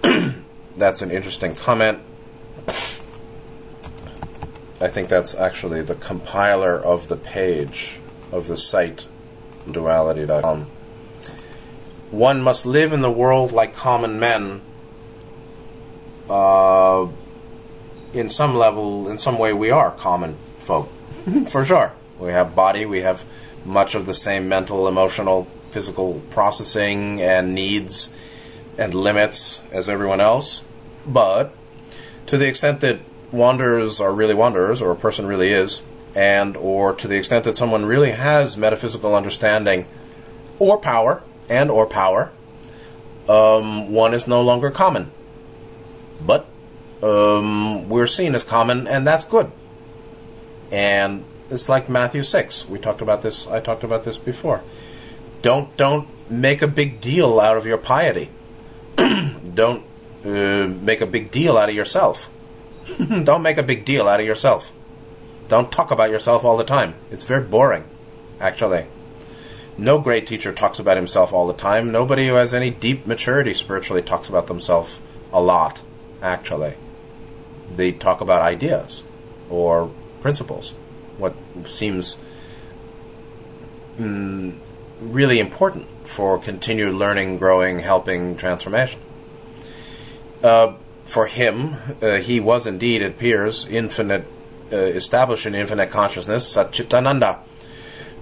that's an interesting comment. I think that's actually the compiler of the page of the site, duality.com. One must live in the world like common men. Uh, in some level, in some way, we are common folk, for sure. We have body, we have much of the same mental, emotional physical processing and needs and limits as everyone else. But to the extent that wanderers are really wanderers, or a person really is, and or to the extent that someone really has metaphysical understanding or power, and or power, um, one is no longer common. But um, we're seen as common, and that's good. And it's like Matthew six. We talked about this. I talked about this before don't don't make a big deal out of your piety. don't uh, make a big deal out of yourself. don't make a big deal out of yourself. Don't talk about yourself all the time. It's very boring, actually. No great teacher talks about himself all the time. Nobody who has any deep maturity spiritually talks about themselves a lot, actually. They talk about ideas or principles, what seems mm, really important for continued learning, growing, helping, transformation. Uh, for him, uh, he was indeed, it appears, infinite, uh, established in infinite consciousness, Satchitananda.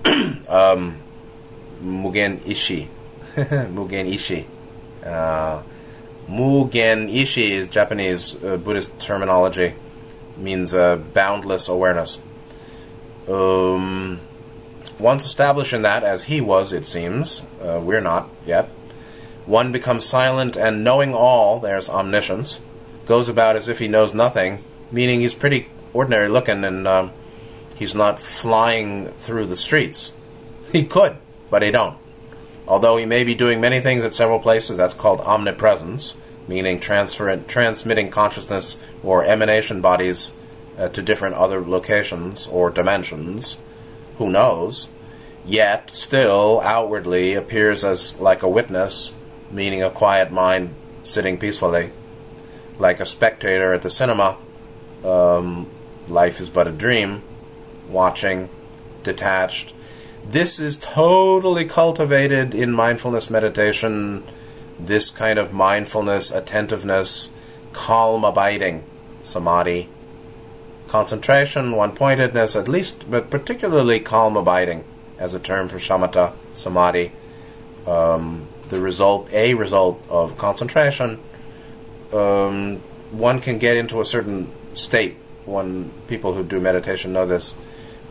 um, Mugen Ishi. Mugen Ishi. Mugen Ishi is Japanese uh, Buddhist terminology, means uh, boundless awareness. Um, once established in that, as he was, it seems, uh, we're not yet, one becomes silent and knowing all, there's omniscience, goes about as if he knows nothing, meaning he's pretty ordinary looking and um, He's not flying through the streets. He could, but he don't. Although he may be doing many things at several places, that's called omnipresence, meaning transmitting consciousness or emanation bodies uh, to different other locations or dimensions. Who knows? Yet, still outwardly appears as like a witness, meaning a quiet mind sitting peacefully, like a spectator at the cinema. Um, life is but a dream, watching, detached. This is totally cultivated in mindfulness meditation, this kind of mindfulness, attentiveness, calm abiding, samadhi, concentration, one pointedness, at least, but particularly calm abiding as a term for shamatha, samadhi. Um, the result, a result of concentration, um, one can get into a certain state. One people who do meditation know this,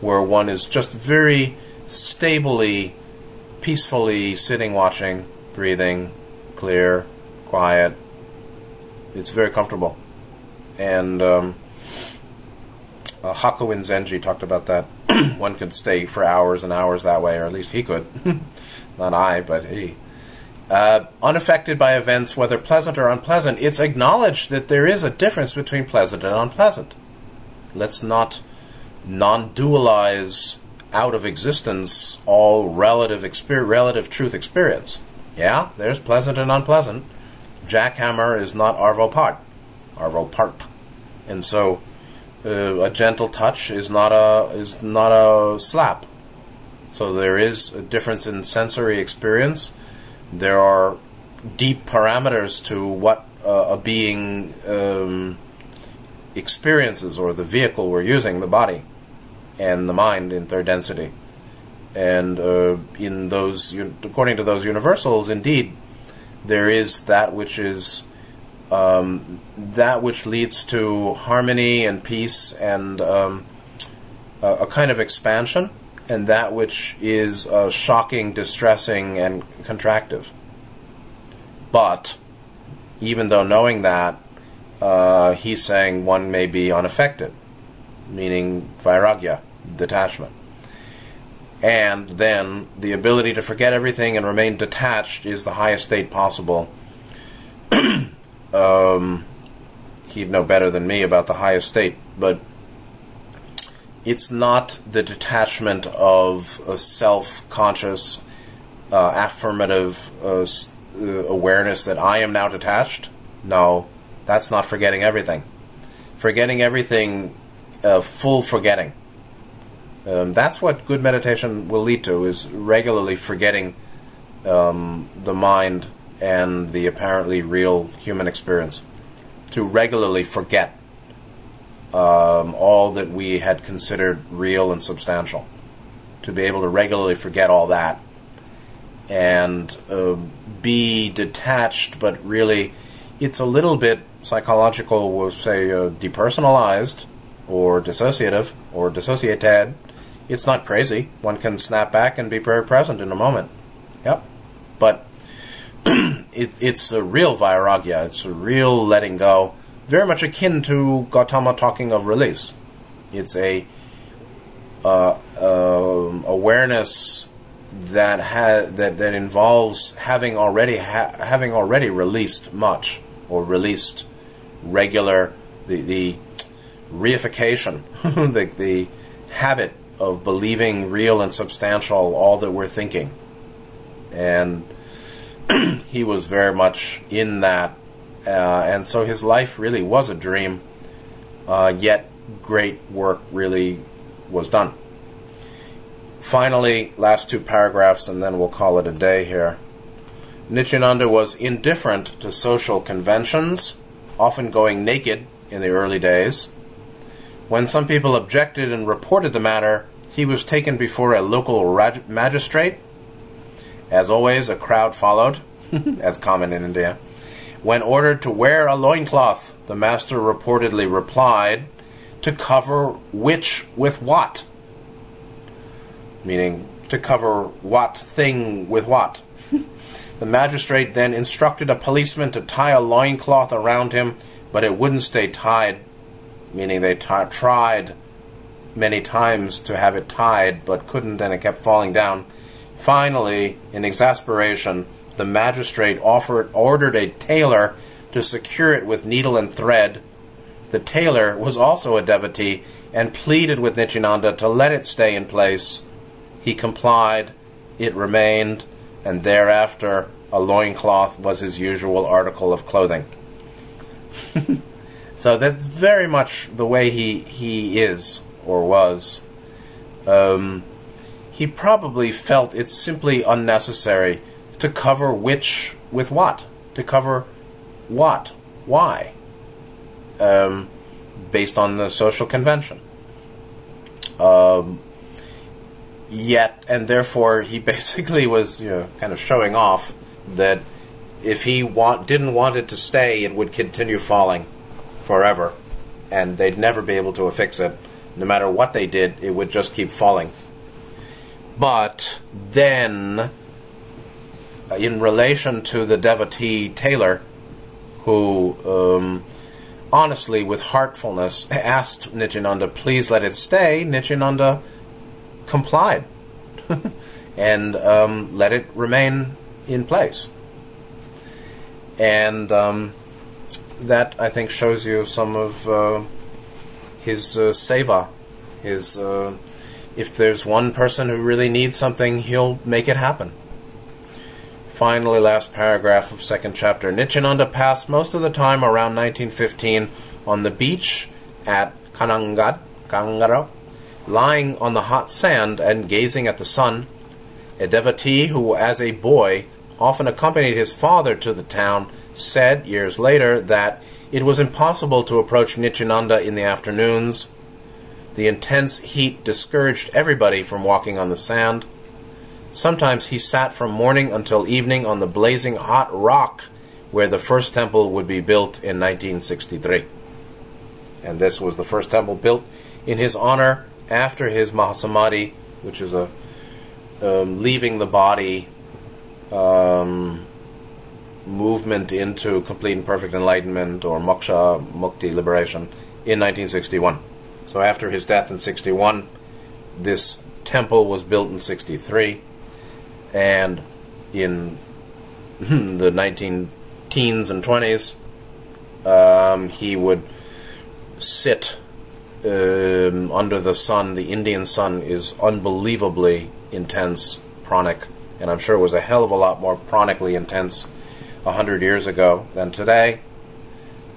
where one is just very stably, peacefully sitting, watching, breathing, clear, quiet. It's very comfortable, and um, uh, Hakuin Zenji talked about that. one could stay for hours and hours that way, or at least he could. Not I, but he. Uh, unaffected by events, whether pleasant or unpleasant, it's acknowledged that there is a difference between pleasant and unpleasant. Let's not non dualize out of existence all relative, exper- relative truth experience. Yeah, there's pleasant and unpleasant. Jackhammer is not Arvo Pärt. Arvo Pärt. And so uh, a gentle touch is not a is not a slap. So there is a difference in sensory experience. There are deep parameters to what uh, a being um, experiences, or the vehicle we're using, the body and the mind in third density. And uh, in those, according to those universals, indeed, there is that which is um, that which leads to harmony and peace and um, a, kind of expansion, and that which is uh, shocking, distressing, and contractive. But even though knowing that, uh, he's saying one may be unaffected, meaning vairagya, detachment. And then the ability to forget everything and remain detached is the highest state possible. um, he'd know better than me about the highest state, but it's not the detachment of a self conscious, uh, affirmative uh, uh, awareness that I am now detached. No, that's not forgetting everything. Forgetting everything, uh, full forgetting. Um, that's what good meditation will lead to: is regularly forgetting um, the mind and the apparently real human experience. To regularly forget um, all that we had considered real and substantial. To be able to regularly forget all that and uh, be detached, but really, it's a little bit psychological, we'll say uh, depersonalized or dissociative or dissociated. It's not crazy. One can snap back and be very present in a moment. Yep. But it, it's a real vairagya. It's a real letting go, very much akin to Gautama talking of release. It's a uh, uh, awareness that ha- that that involves having already ha- having already released much or released regular the the reification the the habit of believing real and substantial all that we're thinking and he was very much in that, uh, and so his life really was a dream. Uh, yet great work really was done. Finally, last two paragraphs, and then we'll call it a day here. Nityananda was indifferent to social conventions, often going naked in the early days. When some people objected and reported the matter, he was taken before a local rag- magistrate as always, a crowd followed, as common in India. When ordered to wear a loincloth, the master reportedly replied, To cover which with what? Meaning, to cover what thing with what? the magistrate then instructed a policeman to tie a loincloth around him, but it wouldn't stay tied, meaning they tried many times to have it tied, but couldn't, and it kept falling down. Finally, in exasperation, the magistrate offered, ordered a tailor to secure it with needle and thread. The tailor was also a devotee and pleaded with Nityananda to let it stay in place. He complied, it remained, and thereafter a loincloth was his usual article of clothing. so that's very much the way he, he is or was. Um, he probably felt it's simply unnecessary to cover which with what, to cover what, why, um, based on the social convention. Um, yet, and therefore, he basically was you know, kind of showing off that if he want, didn't want it to stay, it would continue falling forever, and they'd never be able to affix it. No matter what they did, it would just keep falling. But then, in relation to the devotee tailor, who um, honestly, with heartfulness, asked Nityananda, please let it stay, Nityananda complied and um, let it remain in place. And um, that, I think, shows you some of uh, his uh, seva. His, uh, if there's one person who really needs something, he'll make it happen. Finally, last paragraph of second chapter. Nityananda passed most of the time around 1915 on the beach at Kanangad, Kangara, lying on the hot sand and gazing at the sun. A devotee who, as a boy, often accompanied his father to the town, said years later that it was impossible to approach Nityananda in the afternoons. The intense heat discouraged everybody from walking on the sand. Sometimes he sat from morning until evening on the blazing hot rock where the first temple would be built in 1963. And this was the first temple built in his honor after his Mahasamadhi, which is a um, leaving the body um, movement into complete and perfect enlightenment or moksha, mukti, liberation in 1961. So after his death in 61, this temple was built in 63 and in the 19 teens and 20s, um, he would sit um, under the sun. The Indian sun is unbelievably intense, pranic, and I'm sure it was a hell of a lot more pranically intense a hundred years ago than today.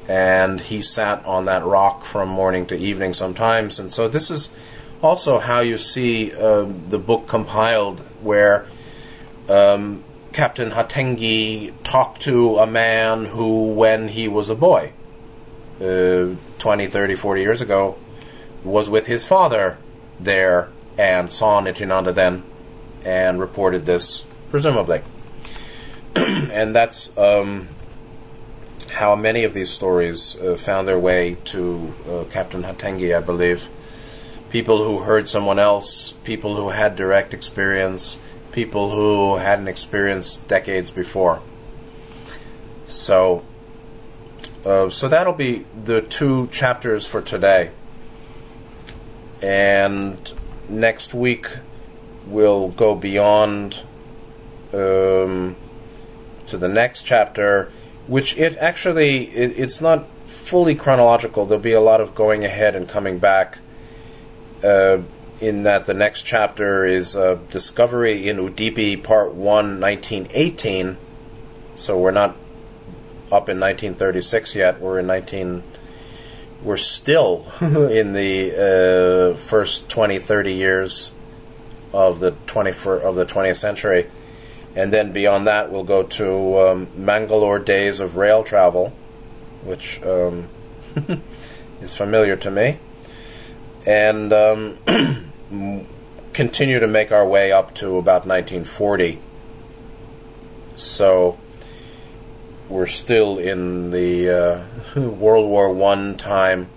And he sat on that rock from morning to evening sometimes, and so this is also how you see uh, the book compiled, where um, Captain Hatengdi talked to a man who, when he was a boy, uh, 20, 30, 40 years ago, was with his father there and saw Nityananda then and reported this, presumably. and that's um, how many of these stories uh, found their way to uh, Captain Hatengdi, I believe. People who heard someone else, people who had direct experience, people who hadn't experienced decades before. So, uh, so that'll be the two chapters for today. And next week we'll go beyond um, to the next chapter, which it actually it, it's not fully chronological. There'll be a lot of going ahead and coming back. Uh, in that the next chapter is uh, Discovery in Udipi, Part 1, 1918. So we're not up in 1936 yet. We're in 19. We're still in the uh, first 20, 30 years of the 20 of the 20th century, and then beyond that, we'll go to um, Mangalore Days of Rail Travel, which um, is familiar to me, and. Um, continue to make our way up to about 1940. So we're still in the uh, World War One time,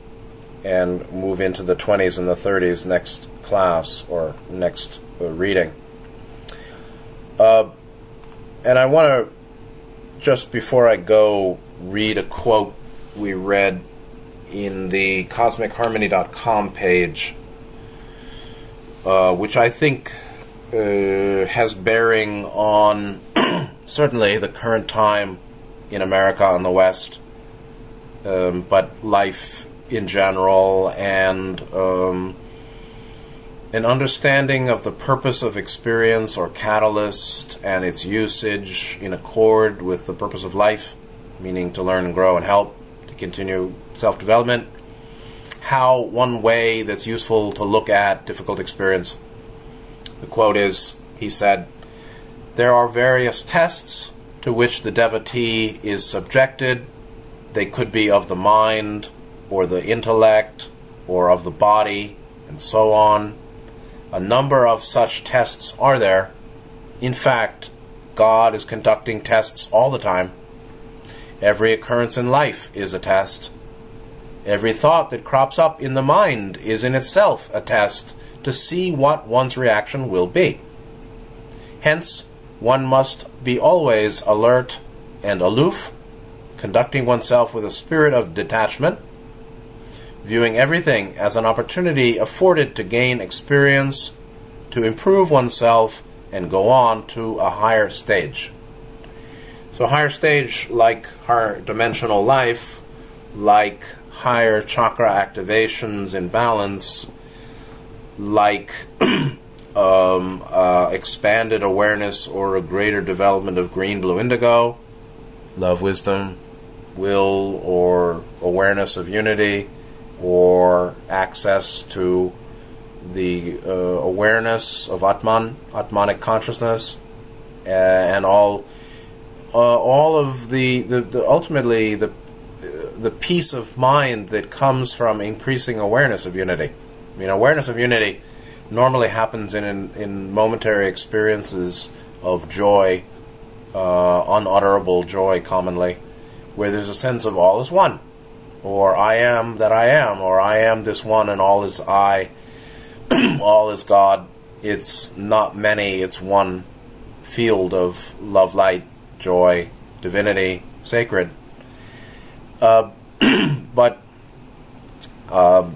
and move into the 20s and the 30s next class or next uh, reading. Uh, and I want to just before I go read a quote we read in the CosmicHarmony.com page uh, which I think uh, has bearing on certainly the current time in America and the West, um, but life in general and um, an understanding of the purpose of experience or catalyst and its usage in accord with the purpose of life, meaning to learn and grow and help, to continue self development. How one way that's useful to look at difficult experience. The quote is he said, There are various tests to which the devotee is subjected. They could be of the mind, or the intellect, or of the body, and so on. A number of such tests are there. In fact, God is conducting tests all the time. Every occurrence in life is a test. Every thought that crops up in the mind is in itself a test to see what one's reaction will be. Hence, one must be always alert and aloof, conducting oneself with a spirit of detachment, viewing everything as an opportunity afforded to gain experience, to improve oneself, and go on to a higher stage. So, higher stage, like higher dimensional life, like higher chakra activations in balance, like um, uh, expanded awareness or a greater development of green, blue, indigo, love, wisdom, will, or awareness of unity, or access to the uh, awareness of Atman, Atmanic consciousness, uh, and all, uh, all of the, the, the ultimately the the peace of mind that comes from increasing awareness of unity. I mean, awareness of unity normally happens in, in, in momentary experiences of joy, uh, unutterable joy commonly, where there's a sense of all is one, or I am that I am, or I am this one and all is I, all is God. It's not many, it's one field of love, light, joy, divinity, sacred. Uh, but uh,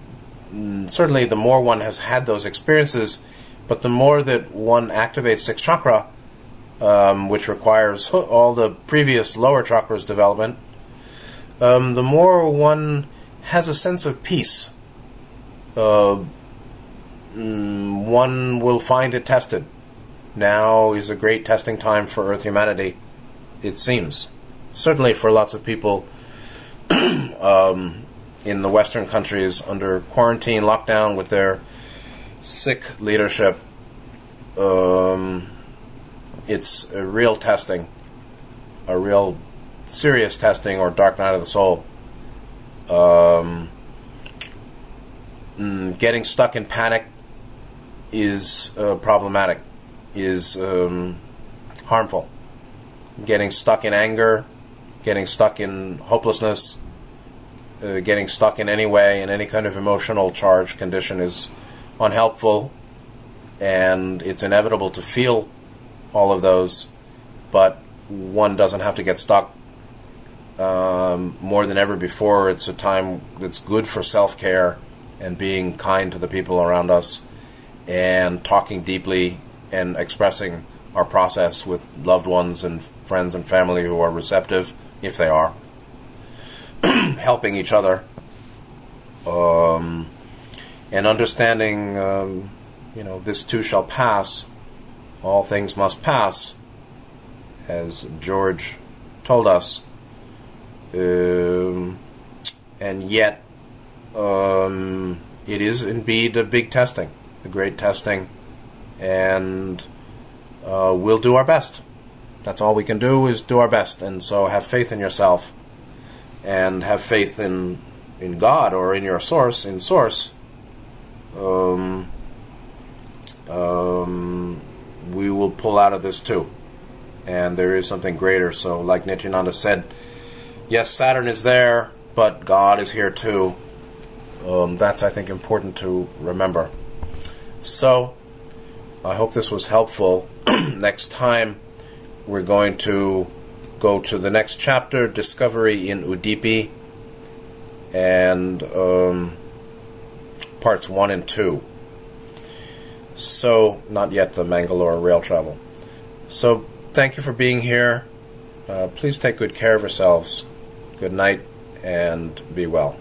Mm, certainly the more one has had those experiences, but the more that one activates sixth chakra, um, which requires all the previous lower chakras development, um, the more one has a sense of peace. Uh, mm, one will find it tested. Now is a great testing time for Earth humanity, it seems. Certainly for lots of people, um, in the Western countries under quarantine lockdown with their sick leadership. Um, it's a real testing, a real serious testing or dark night of the soul. Um, mm, getting stuck in panic is uh, problematic, is um, harmful. Getting stuck in anger, getting stuck in hopelessness, uh, getting stuck in any way in any kind of emotional charge condition is unhelpful, and it's inevitable to feel all of those, but one doesn't have to get stuck. Um, more than ever before, it's a time that's good for self care and being kind to the people around us and talking deeply and expressing our process with loved ones and friends and family who are receptive, if they are. helping each other, um, and understanding, um, you know, this too shall pass. All things must pass, as George told us. Um, and yet, um, it is indeed a big testing, a great testing, and uh, we'll do our best. That's all we can do is do our best, and so have faith in yourself and have faith in in God or in your source, in source, um, um, we will pull out of this too. And there is something greater. So, like Nityananda said, yes, Saturn is there, but God is here too. Um, that's, I think, important to remember. So, I hope this was helpful. Next time, we're going to go to the next chapter, Discovery in Udipi, and um, parts 1 and 2. So, not yet the Mangalore rail travel. So, thank you for being here. Uh, please take good care of yourselves. Good night and be well.